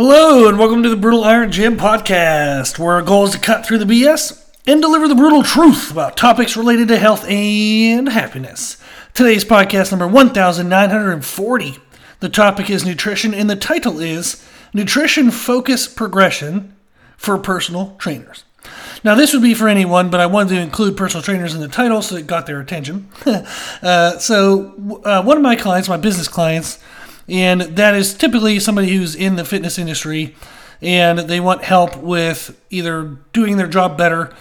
Hello, and welcome to the Brutal Iron Gym podcast, where our goal is to cut through the BS and deliver the brutal truth about topics related to health and happiness. Today's podcast number 1940. The topic is nutrition, and the title is Nutrition Focus Progression for Personal Trainers. Now, this would be for anyone, but I wanted to include personal trainers in the title so it got their attention. uh, so, uh, one of my clients, my business clients, and that is typically somebody who's in the fitness industry and they want help with either doing their job better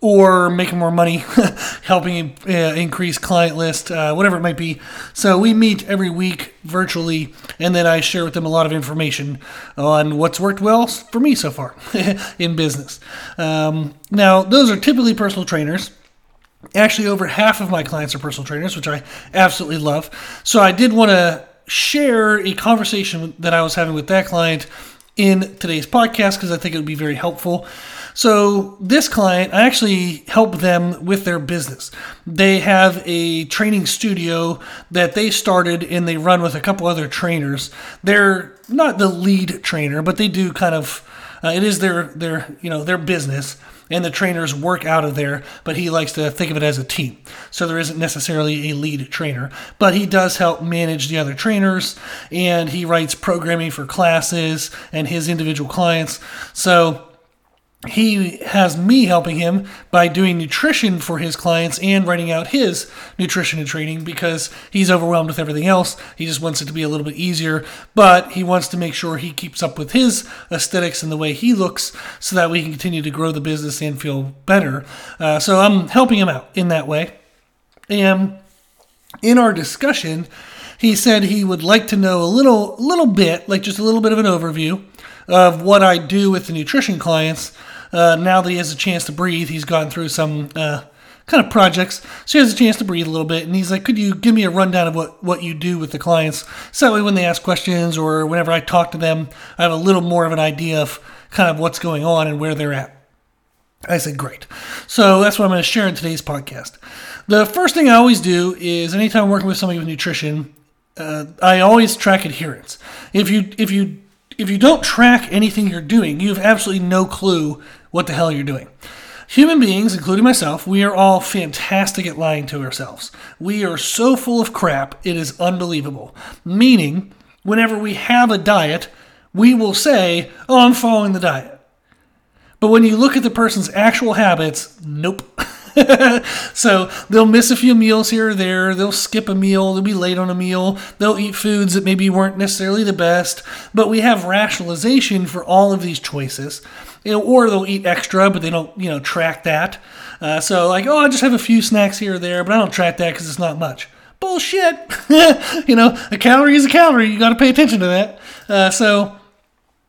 or making more money, helping uh, increase client list, uh, whatever it might be. So we meet every week virtually, and then I share with them a lot of information on what's worked well for me so far in business. Um, now, those are typically personal trainers. Actually, over half of my clients are personal trainers, which I absolutely love. So I did want to share a conversation that I was having with that client in today's podcast because I think it would be very helpful. So, this client, I actually help them with their business. They have a training studio that they started and they run with a couple other trainers. They're not the lead trainer, but they do kind of uh, it is their their you know their business and the trainers work out of there, but he likes to think of it as a team. So there isn't necessarily a lead trainer, but he does help manage the other trainers and he writes programming for classes and his individual clients. So he has me helping him by doing nutrition for his clients and writing out his nutrition and training because he's overwhelmed with everything else. He just wants it to be a little bit easier, but he wants to make sure he keeps up with his aesthetics and the way he looks so that we can continue to grow the business and feel better. Uh, so I'm helping him out in that way. And in our discussion, he said he would like to know a little, little bit, like just a little bit of an overview of what I do with the nutrition clients uh, now that he has a chance to breathe, he's gone through some uh, kind of projects, so he has a chance to breathe a little bit. And he's like, "Could you give me a rundown of what what you do with the clients?" So that way, when they ask questions or whenever I talk to them, I have a little more of an idea of kind of what's going on and where they're at. I said, "Great." So that's what I'm going to share in today's podcast. The first thing I always do is anytime I'm working with somebody with nutrition, uh, I always track adherence. If you if you if you don't track anything you're doing, you have absolutely no clue what the hell you're doing. Human beings, including myself, we are all fantastic at lying to ourselves. We are so full of crap, it is unbelievable. Meaning, whenever we have a diet, we will say, Oh, I'm following the diet. But when you look at the person's actual habits, nope. so they'll miss a few meals here or there. They'll skip a meal. They'll be late on a meal. They'll eat foods that maybe weren't necessarily the best. But we have rationalization for all of these choices. You know, or they'll eat extra, but they don't, you know, track that. Uh, so like, oh, I just have a few snacks here or there, but I don't track that because it's not much. Bullshit. you know, a calorie is a calorie. You got to pay attention to that. Uh, so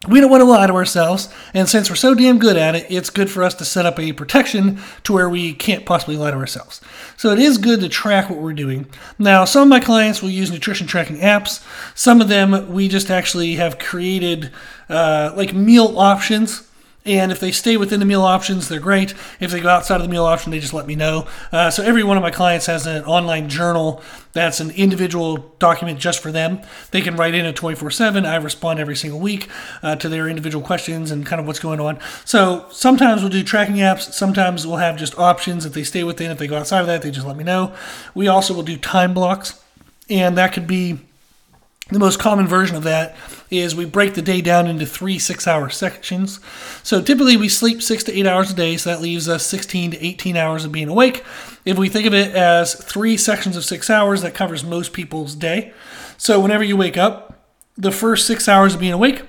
we don't want to lie to ourselves, and since we're so damn good at it, it's good for us to set up a protection to where we can't possibly lie to ourselves. So it is good to track what we're doing. Now, some of my clients will use nutrition tracking apps. Some of them we just actually have created uh, like meal options and if they stay within the meal options, they're great. If they go outside of the meal option, they just let me know. Uh, so every one of my clients has an online journal that's an individual document just for them. They can write in at 24 7. I respond every single week uh, to their individual questions and kind of what's going on. So sometimes we'll do tracking apps. Sometimes we'll have just options. If they stay within, if they go outside of that, they just let me know. We also will do time blocks. And that could be the most common version of that is we break the day down into three six hour sections. So typically we sleep six to eight hours a day, so that leaves us 16 to 18 hours of being awake. If we think of it as three sections of six hours, that covers most people's day. So whenever you wake up, the first six hours of being awake,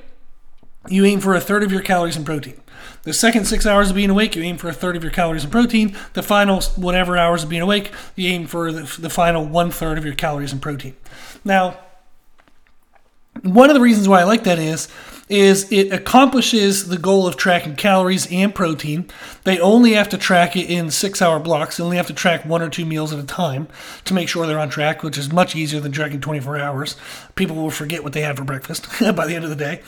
you aim for a third of your calories and protein. The second six hours of being awake, you aim for a third of your calories and protein. The final whatever hours of being awake, you aim for the, the final one third of your calories and protein. Now, one of the reasons why I like that is is it accomplishes the goal of tracking calories and protein. They only have to track it in six hour blocks. They only have to track one or two meals at a time to make sure they're on track, which is much easier than tracking 24 hours. People will forget what they had for breakfast by the end of the day.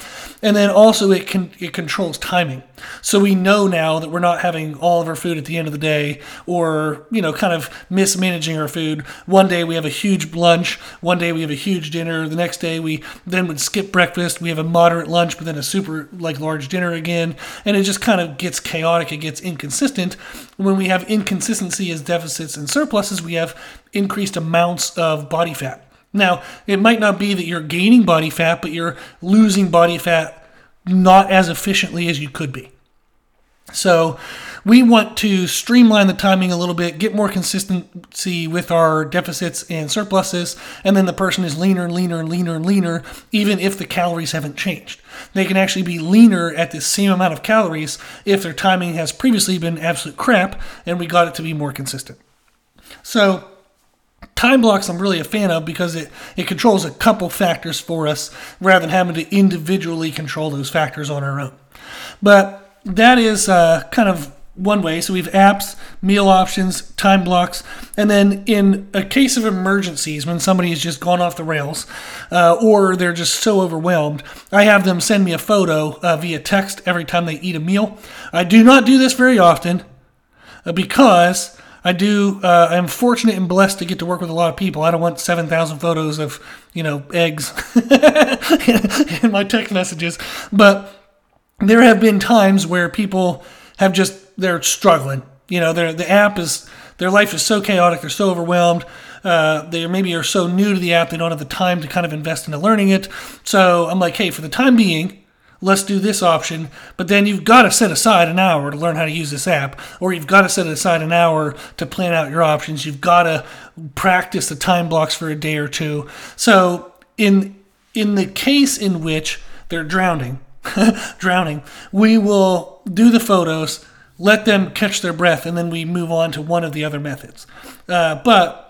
And then also it can it controls timing. So we know now that we're not having all of our food at the end of the day or, you know, kind of mismanaging our food. One day we have a huge lunch, one day we have a huge dinner, the next day we then would skip breakfast, we have a moderate lunch lunch, but then a super like large dinner again, and it just kind of gets chaotic. It gets inconsistent. When we have inconsistency as deficits and surpluses, we have increased amounts of body fat. Now, it might not be that you're gaining body fat, but you're losing body fat not as efficiently as you could be. So, we want to streamline the timing a little bit, get more consistency with our deficits and surpluses, and then the person is leaner and leaner and leaner and leaner, even if the calories haven't changed. They can actually be leaner at the same amount of calories if their timing has previously been absolute crap and we got it to be more consistent. So, time blocks I'm really a fan of because it, it controls a couple factors for us rather than having to individually control those factors on our own. But that is uh, kind of one way. So we have apps, meal options, time blocks, and then in a case of emergencies, when somebody has just gone off the rails uh, or they're just so overwhelmed, I have them send me a photo uh, via text every time they eat a meal. I do not do this very often uh, because I do. Uh, I'm fortunate and blessed to get to work with a lot of people. I don't want seven thousand photos of you know eggs in my text messages, but there have been times where people have just they're struggling. You know, the app is their life is so chaotic. They're so overwhelmed. Uh, they maybe are so new to the app they don't have the time to kind of invest into learning it. So I'm like, hey, for the time being, let's do this option. But then you've got to set aside an hour to learn how to use this app, or you've got to set aside an hour to plan out your options. You've got to practice the time blocks for a day or two. So in in the case in which they're drowning, drowning, we will do the photos let them catch their breath, and then we move on to one of the other methods. Uh, but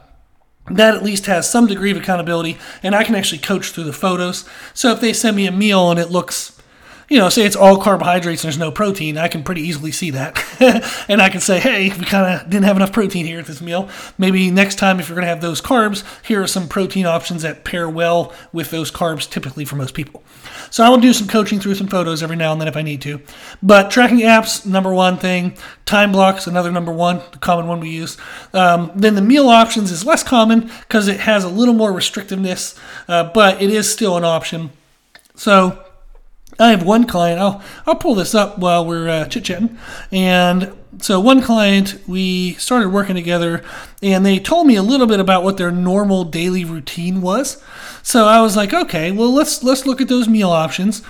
that at least has some degree of accountability, and I can actually coach through the photos. So if they send me a meal and it looks you know, say it's all carbohydrates and there's no protein, I can pretty easily see that. and I can say, hey, we kind of didn't have enough protein here at this meal. Maybe next time, if you're going to have those carbs, here are some protein options that pair well with those carbs typically for most people. So I will do some coaching through some photos every now and then if I need to. But tracking apps, number one thing. Time blocks, another number one, the common one we use. Um, then the meal options is less common because it has a little more restrictiveness, uh, but it is still an option. So I have one client. I'll I'll pull this up while we're uh, chit chatting. And so one client, we started working together, and they told me a little bit about what their normal daily routine was. So I was like, okay, well let's let's look at those meal options.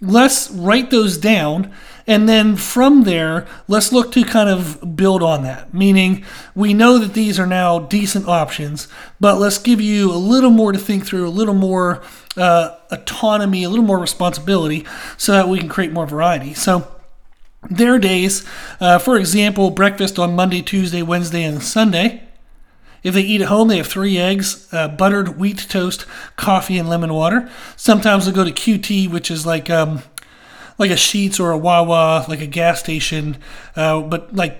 Let's write those down and then from there, let's look to kind of build on that. Meaning, we know that these are now decent options, but let's give you a little more to think through, a little more uh, autonomy, a little more responsibility, so that we can create more variety. So, their days, uh, for example, breakfast on Monday, Tuesday, Wednesday, and Sunday. If they eat at home, they have three eggs, uh, buttered wheat toast, coffee, and lemon water. Sometimes they'll go to QT, which is like um, like a Sheetz or a Wawa, like a gas station, uh, but like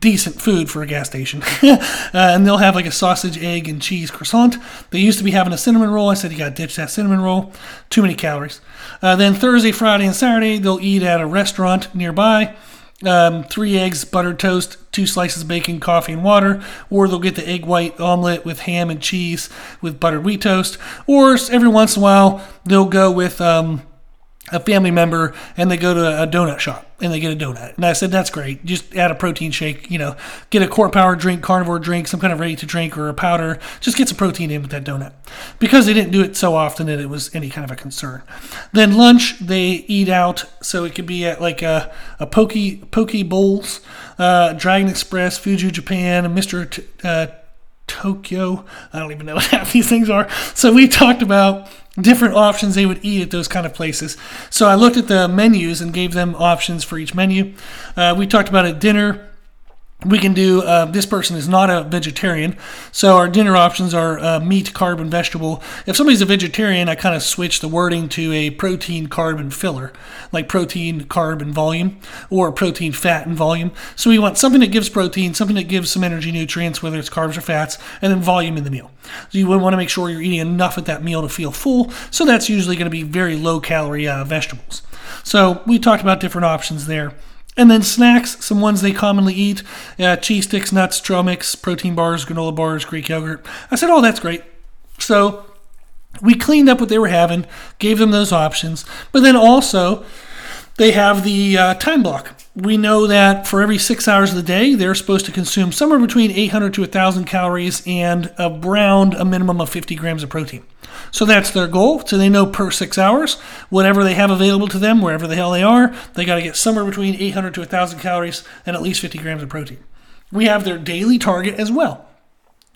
decent food for a gas station. uh, and they'll have like a sausage, egg, and cheese croissant. They used to be having a cinnamon roll. I said you got to ditch that cinnamon roll. Too many calories. Uh, then Thursday, Friday, and Saturday they'll eat at a restaurant nearby. Um, three eggs, buttered toast, two slices of bacon, coffee, and water. Or they'll get the egg white omelet with ham and cheese with buttered wheat toast. Or every once in a while they'll go with um, a family member and they go to a donut shop and they get a donut. And I said, that's great. Just add a protein shake, you know, get a core power drink, carnivore drink, some kind of ready to drink or a powder. Just get some protein in with that donut. Because they didn't do it so often that it was any kind of a concern. Then lunch, they eat out. So it could be at like a, a Poke, Poke Bowls, uh, Dragon Express, Fuju Japan, Mr. T- uh, Tokyo. I don't even know what half these things are. So we talked about different options they would eat at those kind of places. So I looked at the menus and gave them options for each menu. Uh, we talked about at dinner we can do uh, this person is not a vegetarian so our dinner options are uh, meat carb and vegetable. If somebody's a vegetarian i kind of switch the wording to a protein carb and filler like protein carb and volume or protein fat and volume. So we want something that gives protein something that gives some energy nutrients whether it's carbs or fats and then volume in the meal. So you want to make sure you're eating enough at that meal to feel full so that's usually going to be very low calorie uh, vegetables. So we talked about different options there and then snacks, some ones they commonly eat uh, cheese sticks, nuts, trail mix, protein bars, granola bars, Greek yogurt. I said, oh, that's great. So We cleaned up what they were having, gave them those options, but then also they have the uh, time block. We know that for every six hours of the day, they're supposed to consume somewhere between 800 to 1,000 calories and around a minimum of 50 grams of protein. So that's their goal. So they know per six hours, whatever they have available to them, wherever the hell they are, they got to get somewhere between 800 to 1,000 calories and at least 50 grams of protein. We have their daily target as well.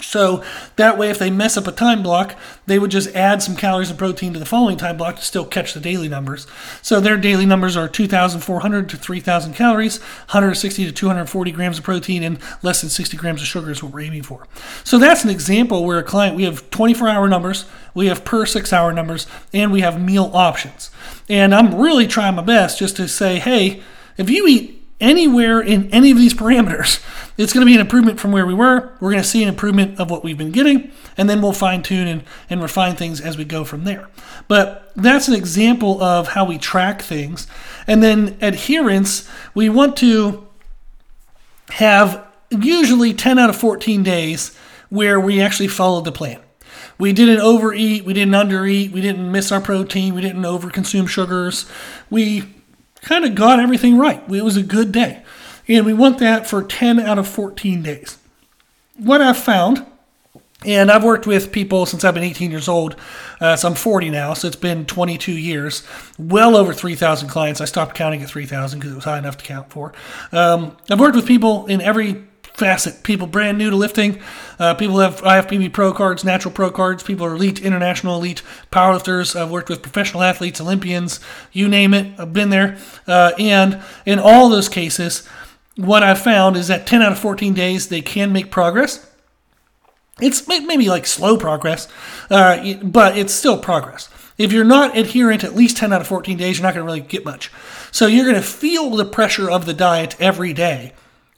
So that way, if they mess up a time block, they would just add some calories and protein to the following time block to still catch the daily numbers. So their daily numbers are 2,400 to 3,000 calories, 160 to 240 grams of protein, and less than 60 grams of sugar is what we're aiming for. So that's an example where a client, we have 24 hour numbers, we have per six hour numbers, and we have meal options. And I'm really trying my best just to say, hey, if you eat anywhere in any of these parameters, it's going to be an improvement from where we were. We're going to see an improvement of what we've been getting, and then we'll fine tune and, and refine things as we go from there. But that's an example of how we track things. And then adherence, we want to have usually 10 out of 14 days where we actually followed the plan. We didn't overeat, we didn't undereat, we didn't miss our protein, we didn't overconsume sugars. We kind of got everything right. It was a good day. And we want that for 10 out of 14 days. What I've found, and I've worked with people since I've been 18 years old, uh, so I'm 40 now, so it's been 22 years, well over 3,000 clients. I stopped counting at 3,000 because it was high enough to count for. Um, I've worked with people in every facet. People brand new to lifting. Uh, people have IFBB Pro cards, natural pro cards. People are elite, international elite powerlifters. I've worked with professional athletes, Olympians, you name it. I've been there. Uh, and in all those cases, what I've found is that 10 out of 14 days, they can make progress. It's maybe like slow progress, uh, but it's still progress. If you're not adherent at least 10 out of 14 days, you're not going to really get much. So you're going to feel the pressure of the diet every day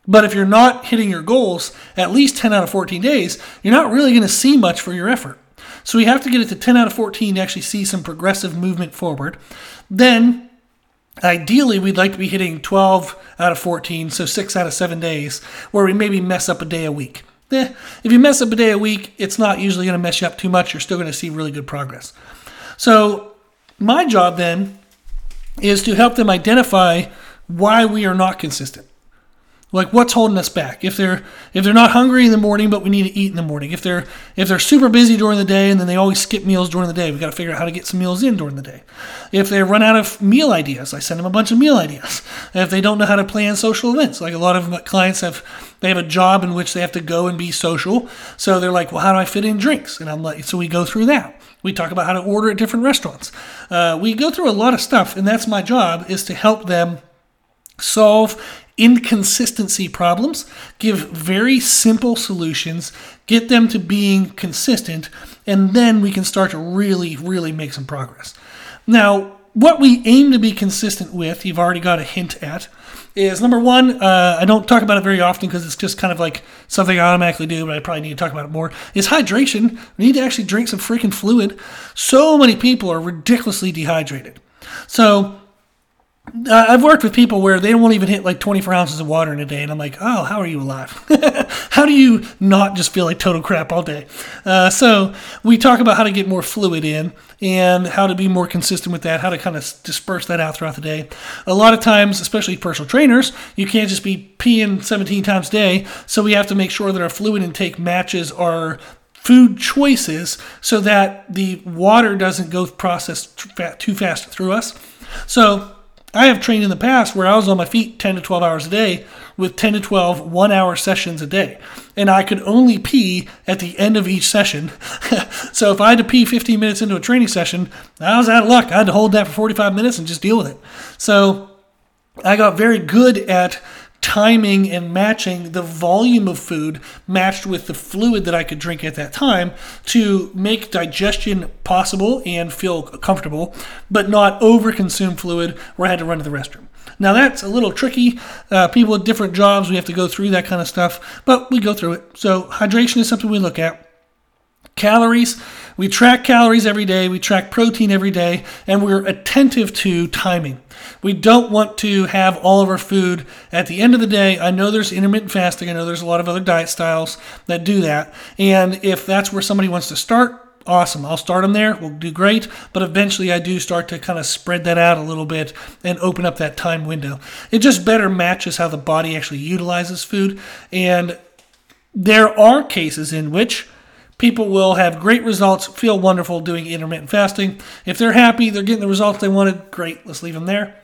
but if you're not hitting your goals at least 10 out of 14 days, you're not really going to see much for your effort. So we have to get it to 10 out of 14 to actually see some progressive movement forward. Then, ideally, we'd like to be hitting 12 out of 14, so 6 out of 7 days, where we maybe mess up a day a week. Eh, if you mess up a day a week, it's not usually going to mess you up too much. You're still going to see really good progress. So, my job then is to help them identify why we are not consistent. Like what's holding us back? If they're if they're not hungry in the morning, but we need to eat in the morning. If they're if they're super busy during the day and then they always skip meals during the day, we got to figure out how to get some meals in during the day. If they run out of meal ideas, I send them a bunch of meal ideas. If they don't know how to plan social events, like a lot of my clients have, they have a job in which they have to go and be social. So they're like, well, how do I fit in drinks? And I'm like, so we go through that. We talk about how to order at different restaurants. Uh, we go through a lot of stuff, and that's my job is to help them solve inconsistency problems, give very simple solutions, get them to being consistent, and then we can start to really, really make some progress. Now, what we aim to be consistent with, you've already got a hint at, is number one, uh, I don't talk about it very often because it's just kind of like something I automatically do, but I probably need to talk about it more, is hydration. We need to actually drink some freaking fluid. So many people are ridiculously dehydrated. So, I've worked with people where they won't even hit like 24 ounces of water in a day, and I'm like, oh, how are you alive? how do you not just feel like total crap all day? Uh, so we talk about how to get more fluid in and how to be more consistent with that, how to kind of disperse that out throughout the day. A lot of times, especially personal trainers, you can't just be peeing 17 times a day, so we have to make sure that our fluid intake matches our food choices so that the water doesn't go process too fast through us. So I have trained in the past where I was on my feet 10 to 12 hours a day with 10 to 12 one hour sessions a day. And I could only pee at the end of each session. so if I had to pee 15 minutes into a training session, I was out of luck. I had to hold that for 45 minutes and just deal with it. So I got very good at timing and matching the volume of food matched with the fluid that I could drink at that time to make digestion possible and feel comfortable, but not overconsume fluid where I had to run to the restroom. Now that's a little tricky. Uh, people with different jobs, we have to go through that kind of stuff, but we go through it. So hydration is something we look at. Calories, we track calories every day, we track protein every day, and we're attentive to timing. We don't want to have all of our food at the end of the day. I know there's intermittent fasting, I know there's a lot of other diet styles that do that. And if that's where somebody wants to start, awesome. I'll start them there. We'll do great. But eventually, I do start to kind of spread that out a little bit and open up that time window. It just better matches how the body actually utilizes food. And there are cases in which people will have great results, feel wonderful doing intermittent fasting. If they're happy, they're getting the results they wanted, great, let's leave them there.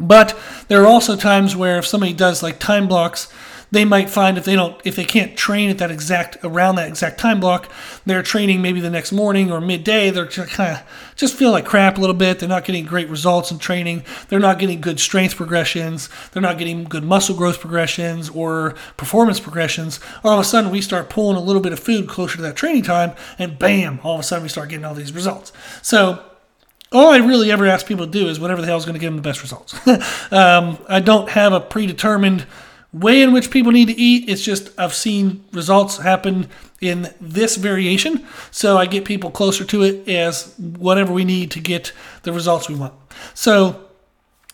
But there are also times where if somebody does like time blocks, they might find if they don't if they can't train at that exact around that exact time block they're training maybe the next morning or midday they're kind of just feel like crap a little bit they're not getting great results in training they're not getting good strength progressions they're not getting good muscle growth progressions or performance progressions all of a sudden we start pulling a little bit of food closer to that training time and bam all of a sudden we start getting all these results so all I really ever ask people to do is whatever the hell is going to give them the best results. um, I don't have a predetermined way in which people need to eat. It's just I've seen results happen in this variation. So I get people closer to it as whatever we need to get the results we want. So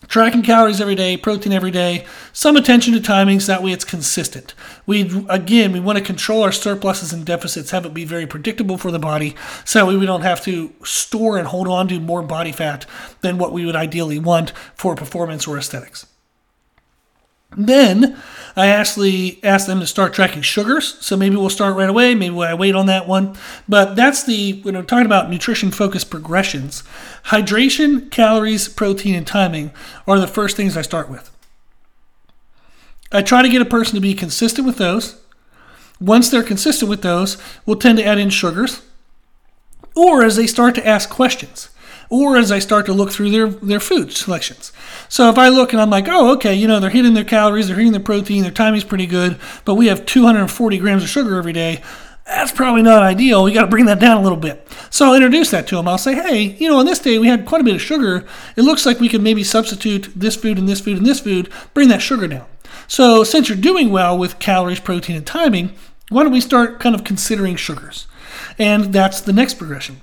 tracking calories every day, protein every day, some attention to timings, that way it's consistent. We again we want to control our surpluses and deficits, have it be very predictable for the body, so we don't have to store and hold on to more body fat than what we would ideally want for performance or aesthetics. Then I actually asked them to start tracking sugars. So maybe we'll start right away. Maybe I wait on that one. But that's the, when I'm talking about nutrition focused progressions, hydration, calories, protein, and timing are the first things I start with. I try to get a person to be consistent with those. Once they're consistent with those, we'll tend to add in sugars. Or as they start to ask questions or as I start to look through their, their food selections. So if I look and I'm like, oh, okay, you know, they're hitting their calories, they're hitting their protein, their timing's pretty good, but we have 240 grams of sugar every day. That's probably not ideal. We got to bring that down a little bit. So I'll introduce that to them. I'll say, hey, you know, on this day we had quite a bit of sugar. It looks like we could maybe substitute this food and this food and this food, bring that sugar down. So since you're doing well with calories, protein, and timing, why don't we start kind of considering sugars? And that's the next progression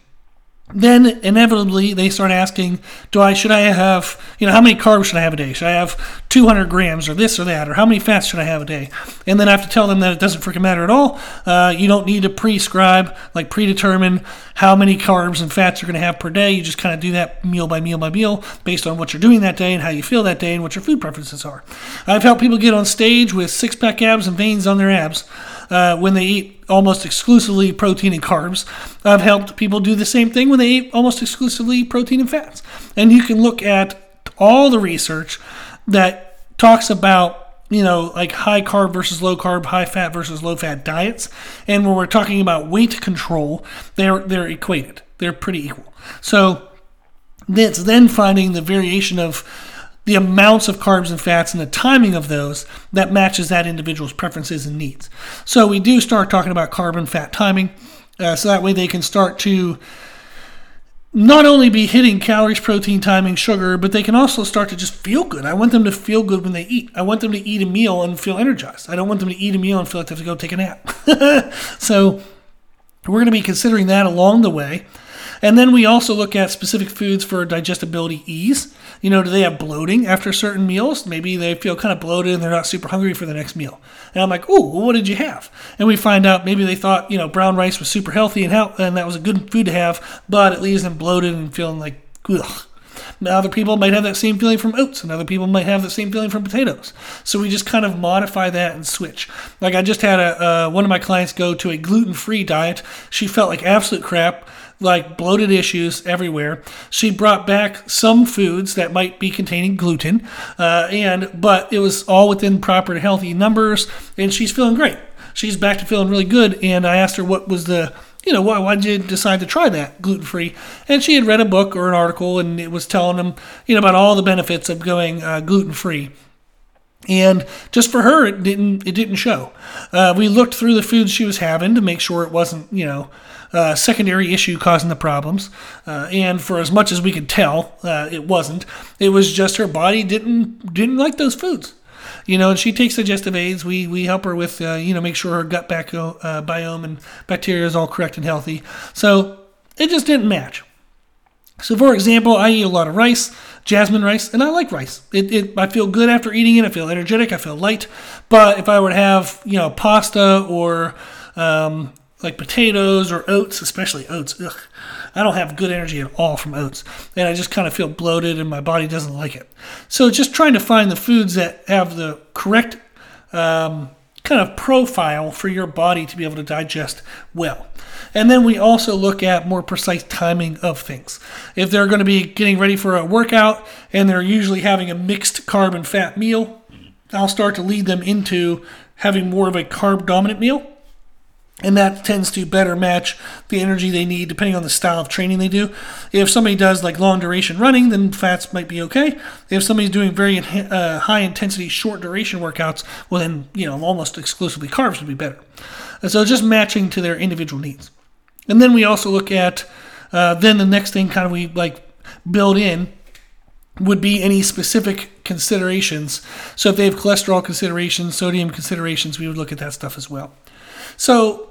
then inevitably they start asking, do I should I have you know how many carbs should I have a day? Should I have 200 grams or this or that or how many fats should I have a day? And then I have to tell them that it doesn't freaking matter at all. Uh, you don't need to prescribe like predetermine how many carbs and fats you're going to have per day. You just kind of do that meal by meal by meal based on what you're doing that day and how you feel that day and what your food preferences are. I've helped people get on stage with six pack abs and veins on their abs uh, when they eat almost exclusively protein and carbs. I've helped people do the same thing when they eat almost exclusively protein and fats. And you can look at all the research that talks about you know, like high carb versus low carb, high fat versus low fat diets. And when we're talking about weight control, they're they're equated. They're pretty equal. So it's then finding the variation of the amounts of carbs and fats and the timing of those that matches that individual's preferences and needs. So we do start talking about carb and fat timing, uh, so that way they can start to not only be hitting calories, protein, timing, sugar, but they can also start to just feel good. I want them to feel good when they eat. I want them to eat a meal and feel energized. I don't want them to eat a meal and feel like they have to go take a nap. so we're going to be considering that along the way. And then we also look at specific foods for digestibility ease. You know, do they have bloating after certain meals? Maybe they feel kind of bloated and they're not super hungry for the next meal. And I'm like, oh, well, what did you have? And we find out maybe they thought, you know, brown rice was super healthy and, health, and that was a good food to have, but it leaves them bloated and feeling like, ugh. Now, other people might have that same feeling from oats, and other people might have the same feeling from potatoes. So we just kind of modify that and switch. Like I just had a uh, one of my clients go to a gluten-free diet. She felt like absolute crap like bloated issues everywhere. She brought back some foods that might be containing gluten, uh, and but it was all within proper healthy numbers, and she's feeling great. She's back to feeling really good. And I asked her what was the you know, why, did you decide to try that gluten free? And she had read a book or an article, and it was telling them, you know, about all the benefits of going uh, gluten free. And just for her, it didn't it didn't show. Uh, we looked through the foods she was having to make sure it wasn't, you know, uh, secondary issue causing the problems. Uh, and for as much as we could tell, uh, it wasn't. It was just her body didn't didn't like those foods. You know, and she takes digestive aids. We we help her with uh, you know make sure her gut back, uh, biome and bacteria is all correct and healthy. So it just didn't match. So, for example, I eat a lot of rice, jasmine rice, and I like rice. It, it, I feel good after eating it. I feel energetic. I feel light. But if I were to have, you know, pasta or um, like potatoes or oats, especially oats. Ugh, I don't have good energy at all from oats, and I just kind of feel bloated, and my body doesn't like it. So just trying to find the foods that have the correct um, kind of profile for your body to be able to digest well. And then we also look at more precise timing of things. If they're going to be getting ready for a workout and they're usually having a mixed carb and fat meal, I'll start to lead them into having more of a carb dominant meal and that tends to better match the energy they need depending on the style of training they do. If somebody does like long duration running, then fats might be okay. If somebody's doing very uh, high intensity, short duration workouts, well, then you know almost exclusively carbs would be better. And so just matching to their individual needs. And then we also look at uh, then the next thing kind of we like build in would be any specific considerations. So if they have cholesterol considerations, sodium considerations, we would look at that stuff as well. So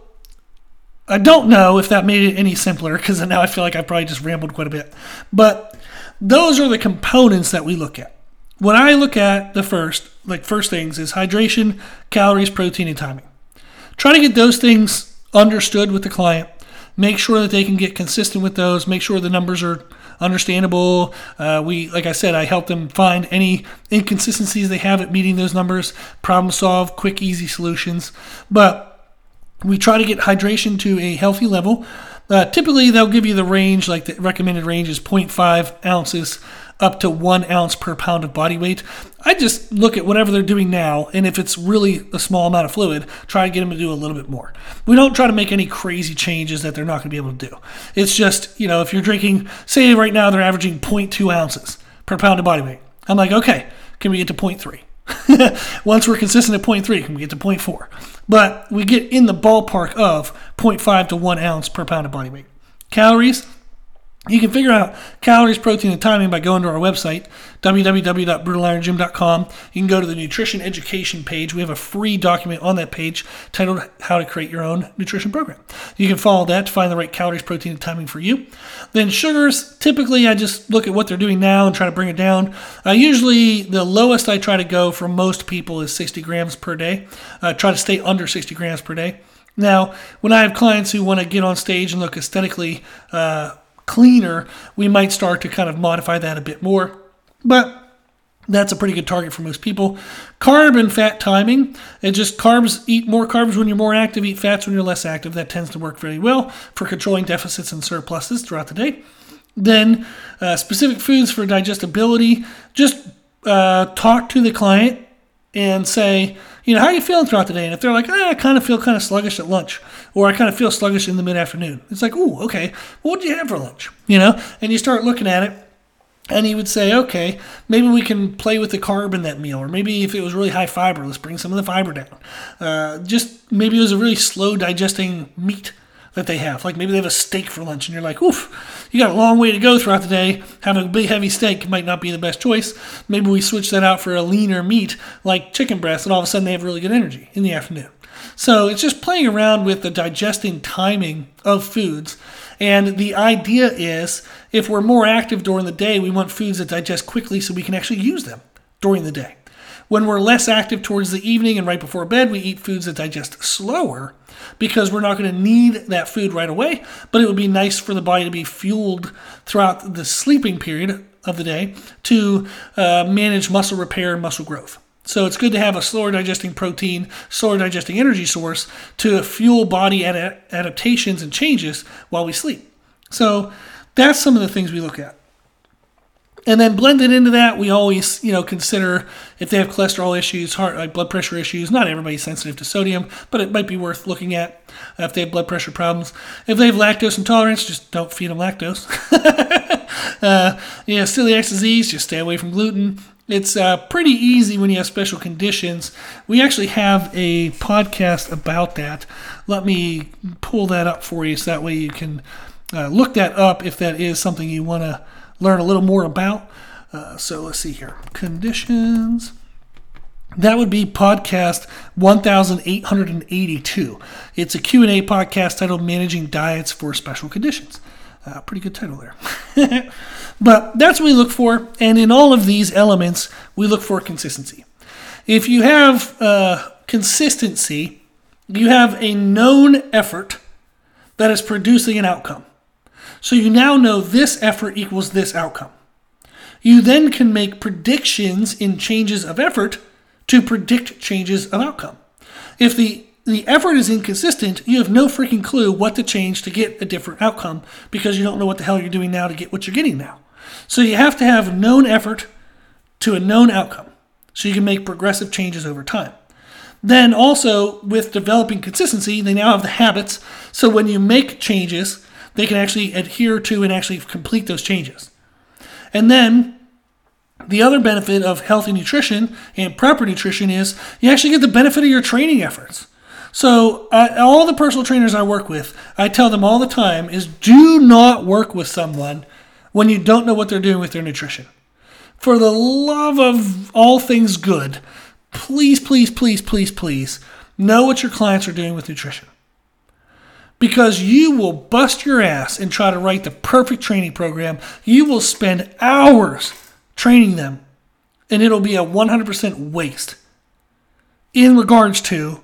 I don't know if that made it any simpler because now I feel like I probably just rambled quite a bit. But those are the components that we look at. What I look at the first, like first things, is hydration, calories, protein, and timing. Try to get those things understood with the client. Make sure that they can get consistent with those. Make sure the numbers are understandable. Uh, we, like I said, I help them find any inconsistencies they have at meeting those numbers, problem solve, quick, easy solutions. But we try to get hydration to a healthy level. Uh, typically, they'll give you the range, like the recommended range is 0.5 ounces up to one ounce per pound of body weight. I just look at whatever they're doing now, and if it's really a small amount of fluid, try to get them to do a little bit more. We don't try to make any crazy changes that they're not going to be able to do. It's just, you know, if you're drinking, say right now they're averaging 0.2 ounces per pound of body weight. I'm like, okay, can we get to 0.3? Once we're consistent at 0.3, can we get to 0.4? But we get in the ballpark of 0.5 to 1 ounce per pound of body weight. Calories, you can figure out calories, protein, and timing by going to our website, www.brutalirongym.com. You can go to the nutrition education page. We have a free document on that page titled How to Create Your Own Nutrition Program. You can follow that to find the right calories, protein, and timing for you. Then sugars, typically I just look at what they're doing now and try to bring it down. Uh, usually the lowest I try to go for most people is 60 grams per day. Uh, try to stay under 60 grams per day. Now, when I have clients who want to get on stage and look aesthetically uh, cleaner, we might start to kind of modify that a bit more. But that's a pretty good target for most people. Carb and fat timing. It just carbs, eat more carbs when you're more active, eat fats when you're less active. That tends to work very well for controlling deficits and surpluses throughout the day. Then, uh, specific foods for digestibility. Just uh, talk to the client and say, you know, how are you feeling throughout the day? And if they're like, ah, I kind of feel kind of sluggish at lunch, or I kind of feel sluggish in the mid afternoon, it's like, oh, okay, what did you have for lunch? You know, and you start looking at it, and he would say, okay, maybe we can play with the carb in that meal, or maybe if it was really high fiber, let's bring some of the fiber down. Uh, just maybe it was a really slow digesting meat that they have. Like maybe they have a steak for lunch, and you're like, oof, you got a long way to go throughout the day. Having a big heavy steak might not be the best choice. Maybe we switch that out for a leaner meat like chicken breast, and all of a sudden they have really good energy in the afternoon. So it's just playing around with the digesting timing of foods. And the idea is if we're more active during the day, we want foods that digest quickly so we can actually use them during the day. When we're less active towards the evening and right before bed, we eat foods that digest slower because we're not going to need that food right away. But it would be nice for the body to be fueled throughout the sleeping period of the day to uh, manage muscle repair and muscle growth. So it's good to have a slower digesting protein, slower digesting energy source to fuel body ad- adaptations and changes while we sleep. So that's some of the things we look at. And then blended into that, we always, you know, consider if they have cholesterol issues, heart, like blood pressure issues. Not everybody's sensitive to sodium, but it might be worth looking at if they have blood pressure problems. If they have lactose intolerance, just don't feed them lactose. uh, yeah, celiac disease, just stay away from gluten. It's uh, pretty easy when you have special conditions. We actually have a podcast about that. Let me pull that up for you so that way you can uh, look that up if that is something you want to learn a little more about. Uh, so let's see here. Conditions. That would be podcast 1882. It's a Q&A podcast titled Managing Diets for Special Conditions. Uh, pretty good title there. but that's what we look for. And in all of these elements, we look for consistency. If you have uh, consistency, you have a known effort that is producing an outcome. So you now know this effort equals this outcome. You then can make predictions in changes of effort to predict changes of outcome. If the the effort is inconsistent, you have no freaking clue what to change to get a different outcome because you don't know what the hell you're doing now to get what you're getting now. So you have to have known effort to a known outcome so you can make progressive changes over time. Then also with developing consistency, they now have the habits. So when you make changes, they can actually adhere to and actually complete those changes. And then the other benefit of healthy nutrition and proper nutrition is you actually get the benefit of your training efforts. So, uh, all the personal trainers I work with, I tell them all the time is do not work with someone when you don't know what they're doing with their nutrition. For the love of all things good, please, please, please, please, please know what your clients are doing with nutrition. Because you will bust your ass and try to write the perfect training program. You will spend hours training them, and it'll be a 100% waste in regards to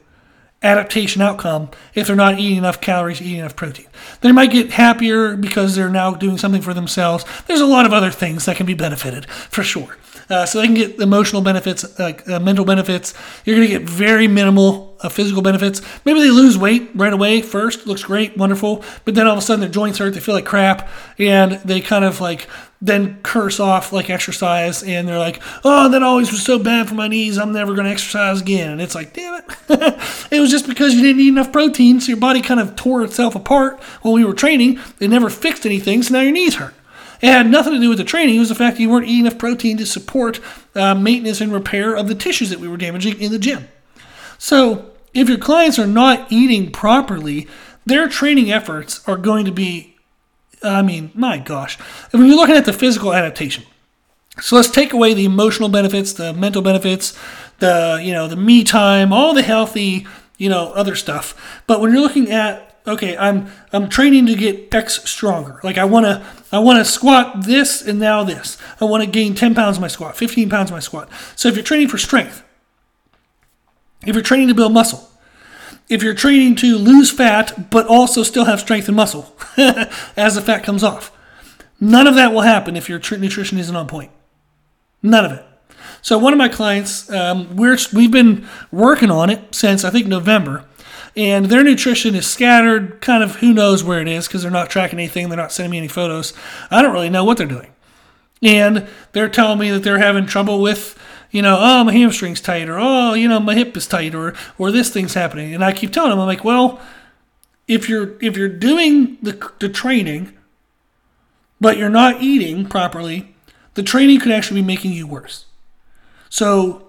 adaptation outcome if they're not eating enough calories, eating enough protein. They might get happier because they're now doing something for themselves. There's a lot of other things that can be benefited for sure. Uh, so they can get emotional benefits, like uh, mental benefits. You're going to get very minimal uh, physical benefits. Maybe they lose weight right away first, looks great, wonderful, but then all of a sudden their joints hurt, they feel like crap, and they kind of like then curse off like exercise and they're like, oh, that always was so bad for my knees. I'm never going to exercise again. And it's like, damn it. it was just because you didn't eat enough protein. So your body kind of tore itself apart while we were training. It never fixed anything. So now your knees hurt. It had nothing to do with the training. It was the fact that you weren't eating enough protein to support uh, maintenance and repair of the tissues that we were damaging in the gym. So if your clients are not eating properly, their training efforts are going to be I mean, my gosh. When you're looking at the physical adaptation, so let's take away the emotional benefits, the mental benefits, the you know the me time, all the healthy you know other stuff. But when you're looking at okay, I'm I'm training to get X stronger. Like I want to I want to squat this and now this. I want to gain 10 pounds my squat, 15 pounds my squat. So if you're training for strength, if you're training to build muscle, if you're training to lose fat but also still have strength and muscle as the fat comes off. None of that will happen if your nutrition isn't on point. None of it. So one of my clients, um, we're we've been working on it since I think November, and their nutrition is scattered. Kind of who knows where it is because they're not tracking anything. They're not sending me any photos. I don't really know what they're doing, and they're telling me that they're having trouble with you know, oh, my hamstring's tight, or oh, you know, my hip is tight, or or this thing's happening. And I keep telling them, I'm like, well, if you're if you're doing the the training, but you're not eating properly, the training could actually be making you worse. So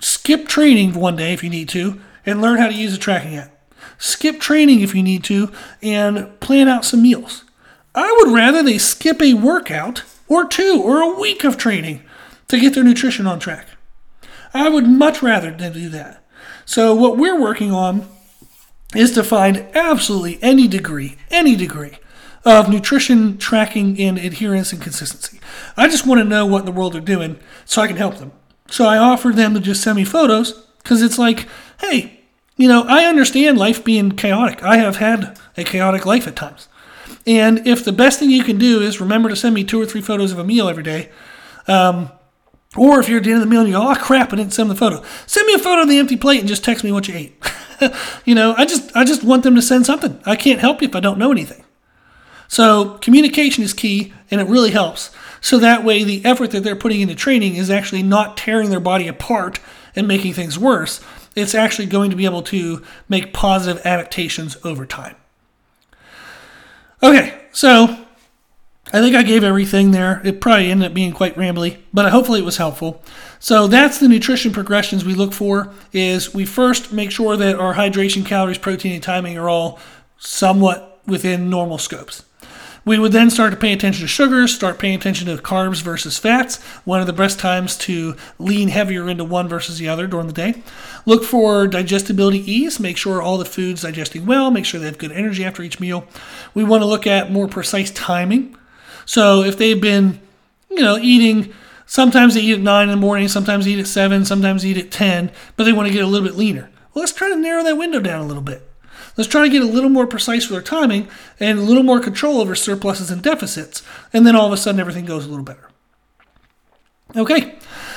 skip training one day if you need to, and learn how to use a tracking app. Skip training if you need to, and plan out some meals. I would rather they skip a workout or two or a week of training to get their nutrition on track. I would much rather than do that. So, what we're working on is to find absolutely any degree, any degree of nutrition tracking and adherence and consistency. I just want to know what in the world they're doing so I can help them. So, I offered them to just send me photos because it's like, hey, you know, I understand life being chaotic. I have had a chaotic life at times. And if the best thing you can do is remember to send me two or three photos of a meal every day, um, or if you're at the end of the meal and you go, oh crap, I didn't send the photo. Send me a photo of the empty plate and just text me what you ate. you know, I just I just want them to send something. I can't help you if I don't know anything. So communication is key and it really helps. So that way the effort that they're putting into training is actually not tearing their body apart and making things worse. It's actually going to be able to make positive adaptations over time. Okay, so I think I gave everything there. It probably ended up being quite rambly, but hopefully it was helpful. So that's the nutrition progressions we look for is we first make sure that our hydration, calories, protein, and timing are all somewhat within normal scopes. We would then start to pay attention to sugars, start paying attention to carbs versus fats. One of the best times to lean heavier into one versus the other during the day. Look for digestibility ease, make sure all the food's digesting well, make sure they have good energy after each meal. We want to look at more precise timing. So if they've been, you know, eating, sometimes they eat at 9 in the morning, sometimes they eat at 7, sometimes they eat at 10, but they want to get a little bit leaner. Well, let's try to narrow that window down a little bit. Let's try to get a little more precise with our timing and a little more control over surpluses and deficits. And then all of a sudden, everything goes a little better. Okay.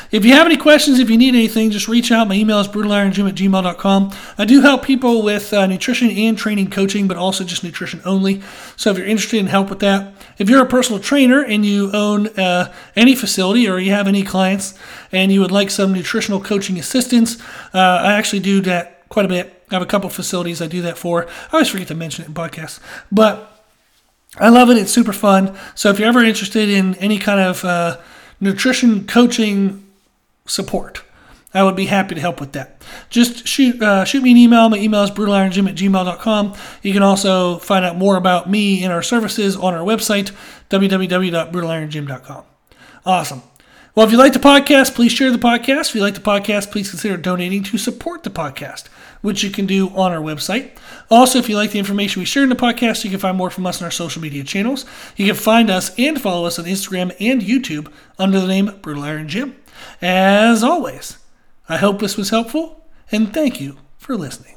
If you have any questions, if you need anything, just reach out. My email is brutalirongym at gmail.com. I do help people with uh, nutrition and training coaching, but also just nutrition only. So if you're interested in help with that, if you're a personal trainer and you own uh, any facility or you have any clients and you would like some nutritional coaching assistance, uh, I actually do that quite a bit. I have a couple facilities I do that for. I always forget to mention it in podcasts, but I love it. It's super fun. So if you're ever interested in any kind of uh, nutrition coaching support. I would be happy to help with that. Just shoot uh, shoot me an email. My email is brutalirongym at gmail.com. You can also find out more about me and our services on our website, www.brutalirongym.com. Awesome. Well, if you like the podcast, please share the podcast. If you like the podcast, please consider donating to support the podcast, which you can do on our website. Also, if you like the information we share in the podcast, you can find more from us on our social media channels. You can find us and follow us on Instagram and YouTube under the name Brutal Iron Gym. As always, I hope this was helpful, and thank you for listening.